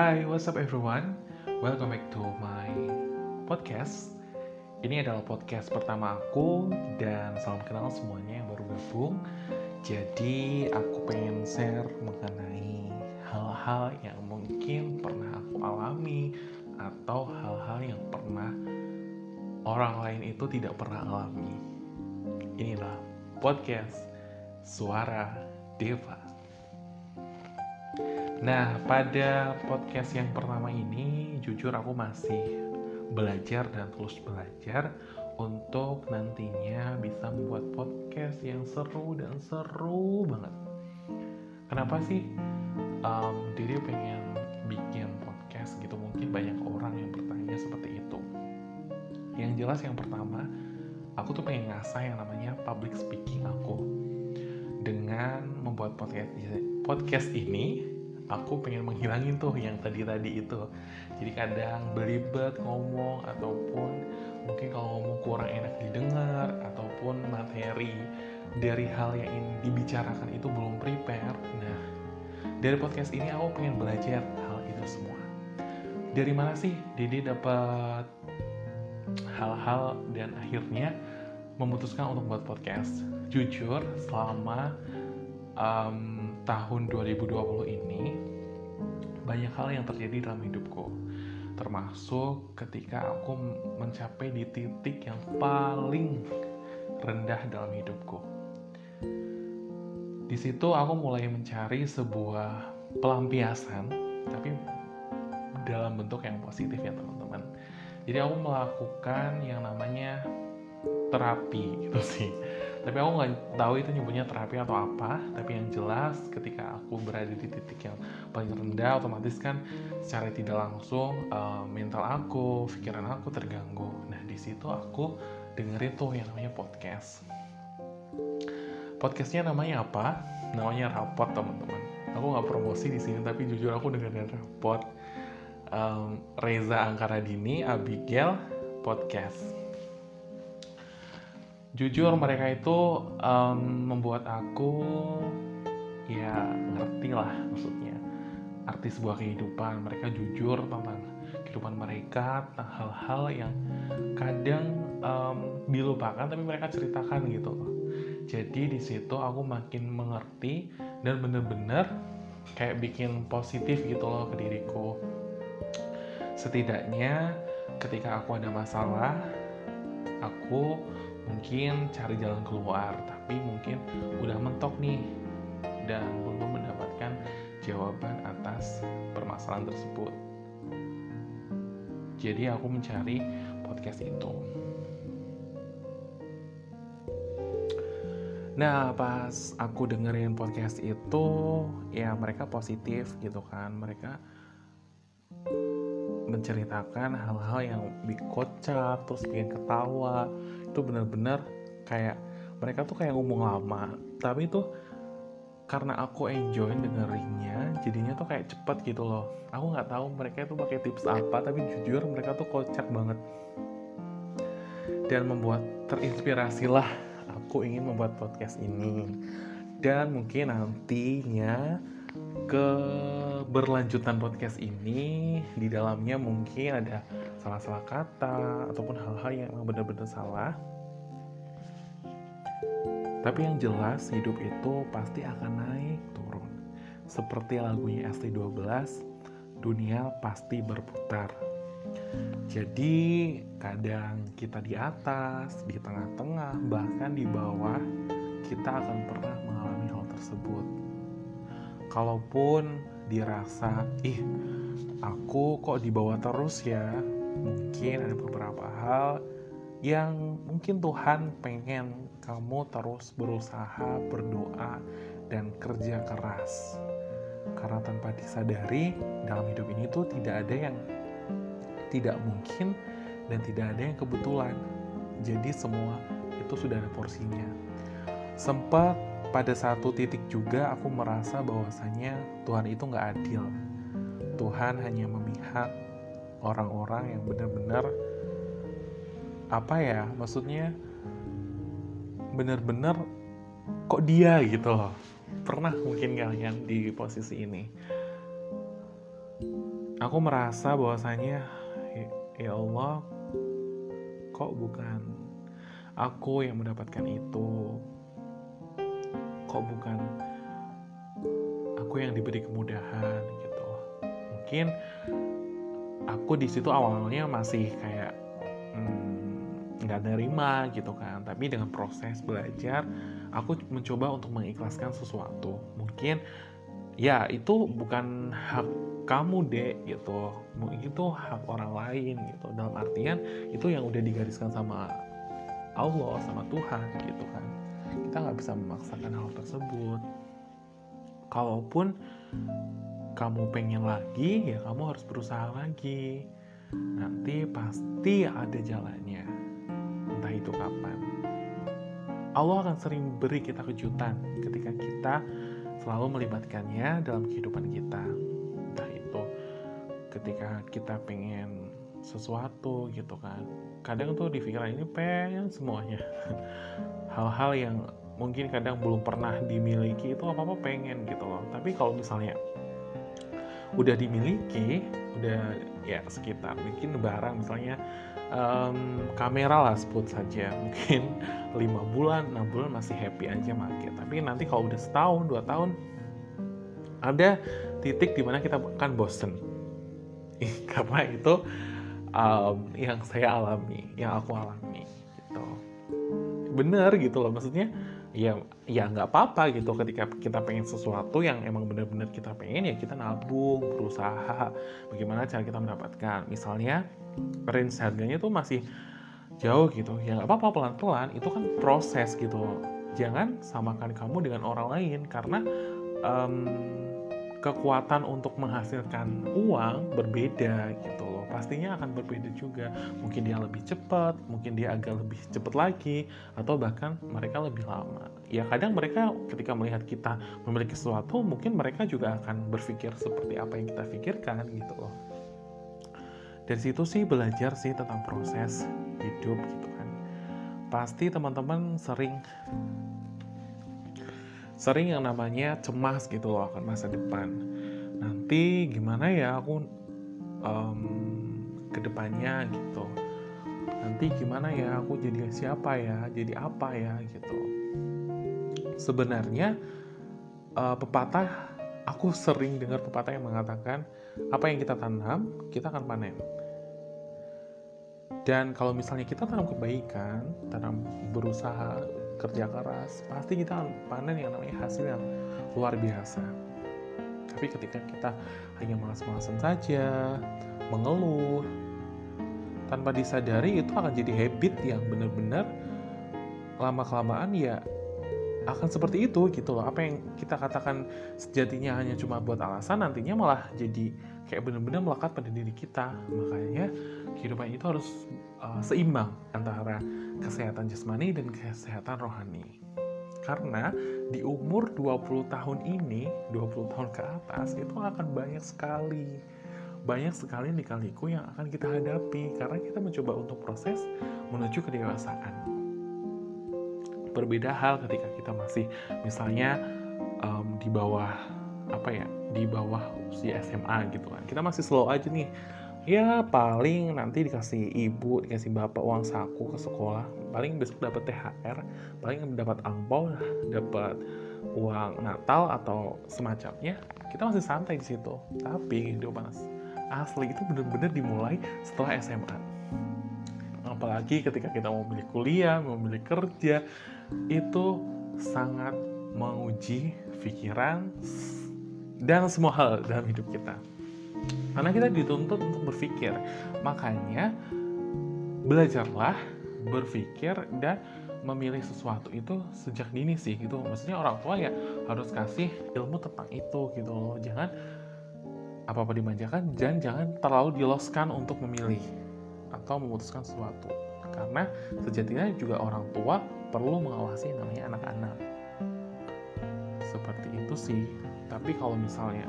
Hai, what's up everyone? Welcome back to my podcast. Ini adalah podcast pertama aku dan salam kenal semuanya yang baru gabung. Jadi aku pengen share mengenai hal-hal yang mungkin pernah aku alami atau hal-hal yang pernah orang lain itu tidak pernah alami. Inilah podcast Suara Deva. Nah, pada podcast yang pertama ini, jujur aku masih belajar dan terus belajar untuk nantinya bisa membuat podcast yang seru dan seru banget. Kenapa sih um, diri pengen bikin podcast gitu? Mungkin banyak orang yang bertanya seperti itu. Yang jelas yang pertama, aku tuh pengen ngasah yang namanya public speaking aku. Dengan membuat podcast podcast ini, aku pengen menghilangin tuh yang tadi-tadi itu. Jadi kadang belibet ngomong ataupun mungkin kalau ngomong kurang enak didengar ataupun materi dari hal yang ingin dibicarakan itu belum prepare. Nah dari podcast ini aku pengen belajar hal itu semua. Dari mana sih Dede dapat hal-hal dan akhirnya memutuskan untuk buat podcast? Jujur selama um, tahun 2020 ini banyak hal yang terjadi dalam hidupku. Termasuk ketika aku mencapai di titik yang paling rendah dalam hidupku. Di situ aku mulai mencari sebuah pelampiasan tapi dalam bentuk yang positif ya teman-teman. Jadi aku melakukan yang namanya terapi gitu sih tapi aku nggak tahu itu nyebutnya terapi atau apa tapi yang jelas ketika aku berada di titik yang paling rendah otomatis kan secara tidak langsung uh, mental aku pikiran aku terganggu. Nah di situ aku dengerin tuh yang namanya podcast. Podcastnya namanya apa? Namanya rapot teman-teman. Aku nggak promosi di sini tapi jujur aku dengerin rapot. Um, Reza Angkaradini Abigail podcast jujur mereka itu um, membuat aku ya ngerti lah maksudnya. Arti sebuah kehidupan. Mereka jujur tentang kehidupan mereka tentang hal-hal yang kadang um, dilupakan tapi mereka ceritakan gitu. Loh jadi di situ aku makin mengerti dan bener-bener kayak bikin positif gitu loh ke diriku. Setidaknya ketika aku ada masalah aku mungkin cari jalan keluar tapi mungkin udah mentok nih. Dan belum mendapatkan jawaban atas permasalahan tersebut. Jadi aku mencari podcast itu. Nah, pas aku dengerin podcast itu, ya mereka positif gitu kan. Mereka menceritakan hal-hal yang bikocak, terus bikin ketawa, itu bener-bener kayak mereka tuh kayak ngomong lama. Tapi itu karena aku enjoy dengerinnya jadinya tuh kayak cepet gitu loh. Aku nggak tahu mereka tuh pakai tips apa tapi jujur mereka tuh kocak banget. Dan membuat terinspirasi lah aku ingin membuat podcast ini. Dan mungkin nantinya keberlanjutan podcast ini di dalamnya mungkin ada salah-salah kata ataupun hal-hal yang benar-benar salah. Tapi yang jelas hidup itu pasti akan naik turun. Seperti lagunya ST12 dunia pasti berputar. Jadi kadang kita di atas, di tengah-tengah, bahkan di bawah kita akan pernah mengalami hal tersebut. Kalaupun dirasa, ih aku kok di bawah terus ya, mungkin ada beberapa hal yang mungkin Tuhan pengen kamu terus berusaha, berdoa, dan kerja keras. Karena tanpa disadari, dalam hidup ini tuh tidak ada yang tidak mungkin dan tidak ada yang kebetulan. Jadi semua itu sudah ada porsinya. Sempat pada satu titik juga aku merasa bahwasanya Tuhan itu nggak adil. Tuhan hanya memihak orang-orang yang benar-benar apa ya maksudnya benar-benar kok dia gitu loh. Pernah mungkin kalian di posisi ini. Aku merasa bahwasanya ya, ya Allah kok bukan aku yang mendapatkan itu kok bukan aku yang diberi kemudahan gitu. Mungkin aku di situ awalnya masih kayak hmm, nggak hmm, nerima gitu kan. Tapi dengan proses belajar aku mencoba untuk mengikhlaskan sesuatu. Mungkin ya itu bukan hak kamu deh gitu. Itu hak orang lain gitu. Dalam artian itu yang udah digariskan sama Allah sama Tuhan gitu kan kita nggak bisa memaksakan hal tersebut. Kalaupun kamu pengen lagi ya kamu harus berusaha lagi. Nanti pasti ada jalannya. Entah itu kapan. Allah akan sering beri kita kejutan ketika kita selalu melibatkannya dalam kehidupan kita. Entah itu ketika kita pengen sesuatu gitu kan. Kadang tuh di pikiran ini pengen semuanya hal-hal yang mungkin kadang belum pernah dimiliki itu apa apa pengen gitu loh. Tapi kalau misalnya udah dimiliki udah ya sekitar mungkin barang misalnya um, kamera lah sebut saja. Mungkin lima bulan enam bulan masih happy aja make. Tapi nanti kalau udah setahun dua tahun ada titik di mana kita akan bosen. Karena itu um, yang saya alami yang aku alami gitu bener gitu loh. Maksudnya ya ya nggak apa-apa gitu ketika kita pengen sesuatu yang emang bener-bener kita pengen ya kita nabung berusaha bagaimana cara kita mendapatkan. Misalnya range harganya tuh masih jauh gitu. Ya nggak apa-apa pelan-pelan. Itu kan proses gitu. Jangan samakan kamu dengan orang lain karena um, kekuatan untuk menghasilkan uang berbeda gitu loh. Pastinya akan berbeda juga. Mungkin dia lebih cepat mungkin dia agak lebih cepat lagi atau bahkan mereka lebih lama. Ya kadang mereka ketika melihat kita memiliki sesuatu mungkin mereka juga akan berpikir seperti apa yang kita pikirkan gitu loh. Dari situ sih belajar sih tentang proses hidup gitu kan. Pasti teman-teman sering sering yang namanya cemas gitu loh akan masa depan. Nanti gimana ya aku um, ke depannya gitu. Nanti gimana ya aku jadi siapa ya jadi apa ya gitu. Sebenarnya uh, pepatah aku sering dengar pepatah yang mengatakan apa yang kita tanam kita akan panen. Dan kalau misalnya kita tanam kebaikan tanam berusaha kerja keras, pasti kita panen yang namanya hasil yang luar biasa. Tapi ketika kita hanya malas-malasan saja, mengeluh, tanpa disadari itu akan jadi habit yang benar-benar lama-kelamaan ya akan seperti itu gitu loh. Apa yang kita katakan sejatinya hanya cuma buat alasan, nantinya malah jadi kayak benar-benar melekat pada diri kita. Makanya kehidupan itu harus uh, seimbang antara kesehatan jasmani dan kesehatan rohani. Karena di umur 20 tahun ini, 20 tahun ke atas, itu akan banyak sekali banyak sekali lika-liku yang akan kita hadapi karena kita mencoba untuk proses menuju kedewasaan. Berbeda hal ketika kita masih misalnya um, di bawah apa ya, di bawah usia SMA gitu kan. Kita masih slow aja nih ya paling nanti dikasih ibu dikasih bapak uang saku ke sekolah. Paling besok dapat THR paling dapat angpau dapat uang Natal atau semacamnya kita masih santai di situ. Tapi kehidupan asli itu benar-benar dimulai setelah SMA apalagi ketika kita mau milih kuliah mau milih kerja itu sangat menguji pikiran dan semua hal dalam hidup kita karena kita dituntut untuk berpikir. Makanya belajarlah berpikir dan memilih sesuatu itu sejak dini sih gitu. Maksudnya orang tua ya harus kasih ilmu tentang itu gitu loh. Jangan apa-apa dimanjakan dan jangan terlalu diloskan untuk memilih atau memutuskan sesuatu. Karena sejatinya juga orang tua perlu mengawasi namanya anak-anak. Seperti itu sih. Tapi kalau misalnya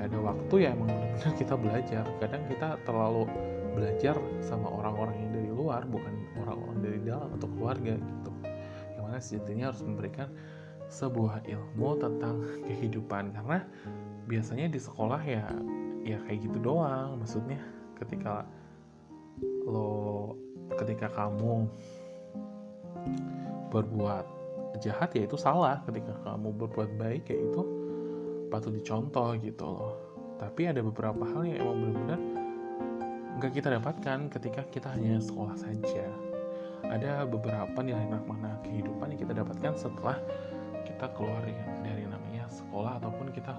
ada waktu ya emang benar-benar kita belajar. Kadang kita terlalu belajar sama orang-orang yang dari luar bukan orang-orang dari dalam atau keluarga gitu. Yang mana sejatinya harus memberikan sebuah ilmu tentang kehidupan? Karena biasanya di sekolah ya ya kayak gitu doang. Maksudnya ketika lo ketika kamu berbuat jahat ya itu salah. Ketika kamu berbuat baik ya itu patut dicontoh gitu loh. Tapi ada beberapa hal yang emang benar-benar nggak kita dapatkan ketika kita hanya sekolah saja. Ada beberapa nilai makna kehidupan yang kita dapatkan setelah kita keluar dari namanya sekolah ataupun kita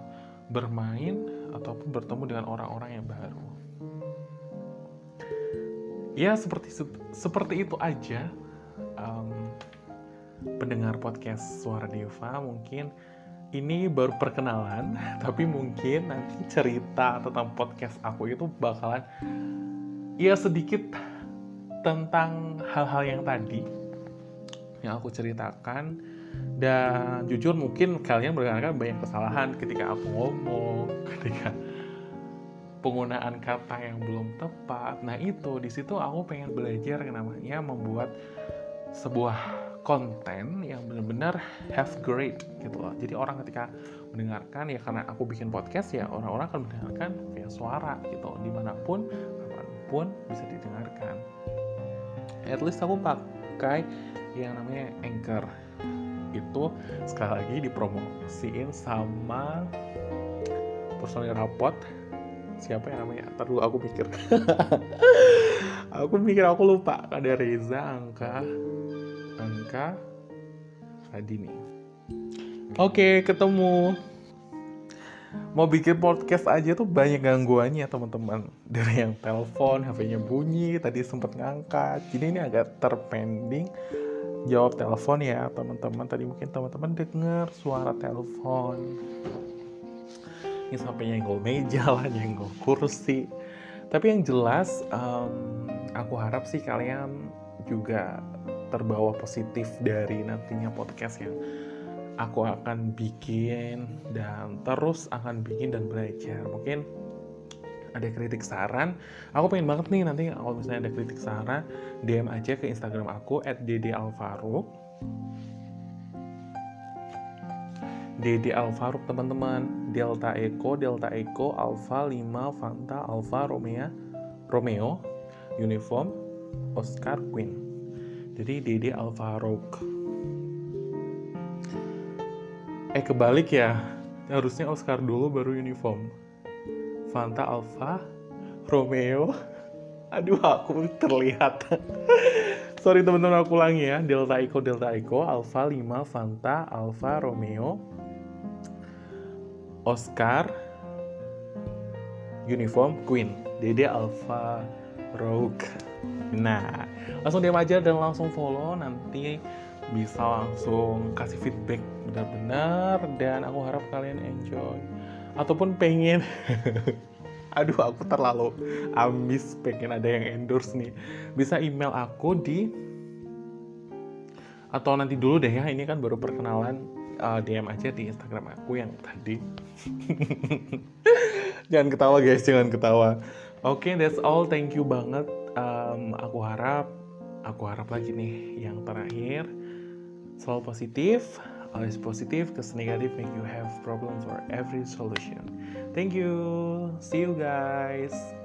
bermain ataupun bertemu dengan orang-orang yang baru. Ya seperti seperti itu aja um, pendengar podcast suara Deva mungkin ini baru perkenalan tapi mungkin nanti cerita tentang podcast aku itu bakalan ya sedikit tentang hal-hal yang tadi yang aku ceritakan dan jujur mungkin kalian berkata banyak kesalahan ketika aku ngomong ketika penggunaan kata yang belum tepat. Nah itu di situ aku pengen belajar namanya membuat sebuah konten yang benar-benar have great gitu loh. Jadi orang ketika mendengarkan ya karena aku bikin podcast ya orang-orang akan mendengarkan via suara gitu. Di mana pun kapan pun bisa didengarkan. At least aku pakai yang namanya Anchor. Itu sekali lagi dipromosiin sama personil rapot. Siapa yang namanya? Ntar dulu aku mikir. Aku mikir aku lupa. Ada Reza Angka Angka Radini oke ketemu. Mau bikin podcast aja tuh banyak gangguannya teman-teman. Dari yang telepon HP-nya bunyi tadi sempet ngangkat. Jadi ini agak terpending jawab telepon ya teman-teman. Tadi mungkin teman-teman denger suara telepon. Ini sampai nyenggol meja lah nyenggol kursi. Tapi yang jelas um, aku harap sih kalian juga terbawa positif dari nantinya podcast yang aku akan bikin dan terus akan bikin dan belajar. Mungkin ada kritik saran? Aku pengen banget nih nanti kalau misalnya ada kritik saran DM aja ke Instagram aku at Dede Alfaruk teman-teman. Delta Echo Delta Echo Alpha 5 Fanta Alpha Romeo Romeo Uniform Oscar Queen jadi Dede Alfaruk eh kebalik ya. Harusnya Oscar dulu baru uniform. Fanta Alpha Romeo. Aduh aku terlihat. Sorry teman-teman aku ulangi ya. Delta Echo Delta Echo Alpha 5 Fanta Alpha Romeo. Oscar Uniform Queen. Dede Alpha Rogue. Nah langsung diam aja dan langsung follow. Nanti bisa langsung kasih feedback benar-benar dan aku harap kalian enjoy. Ataupun pengen. Aduh aku terlalu amis pengen ada yang endorse nih. Bisa email aku di atau nanti dulu deh ya ini kan baru perkenalan uh, DM aja di Instagram aku yang tadi. jangan ketawa guys, jangan ketawa. Oke, okay, that's all. Thank you banget. Um, aku harap, aku harap lagi nih yang terakhir selalu positif, always positif, cause negative make you have problem for every solution. Thank you. See you guys.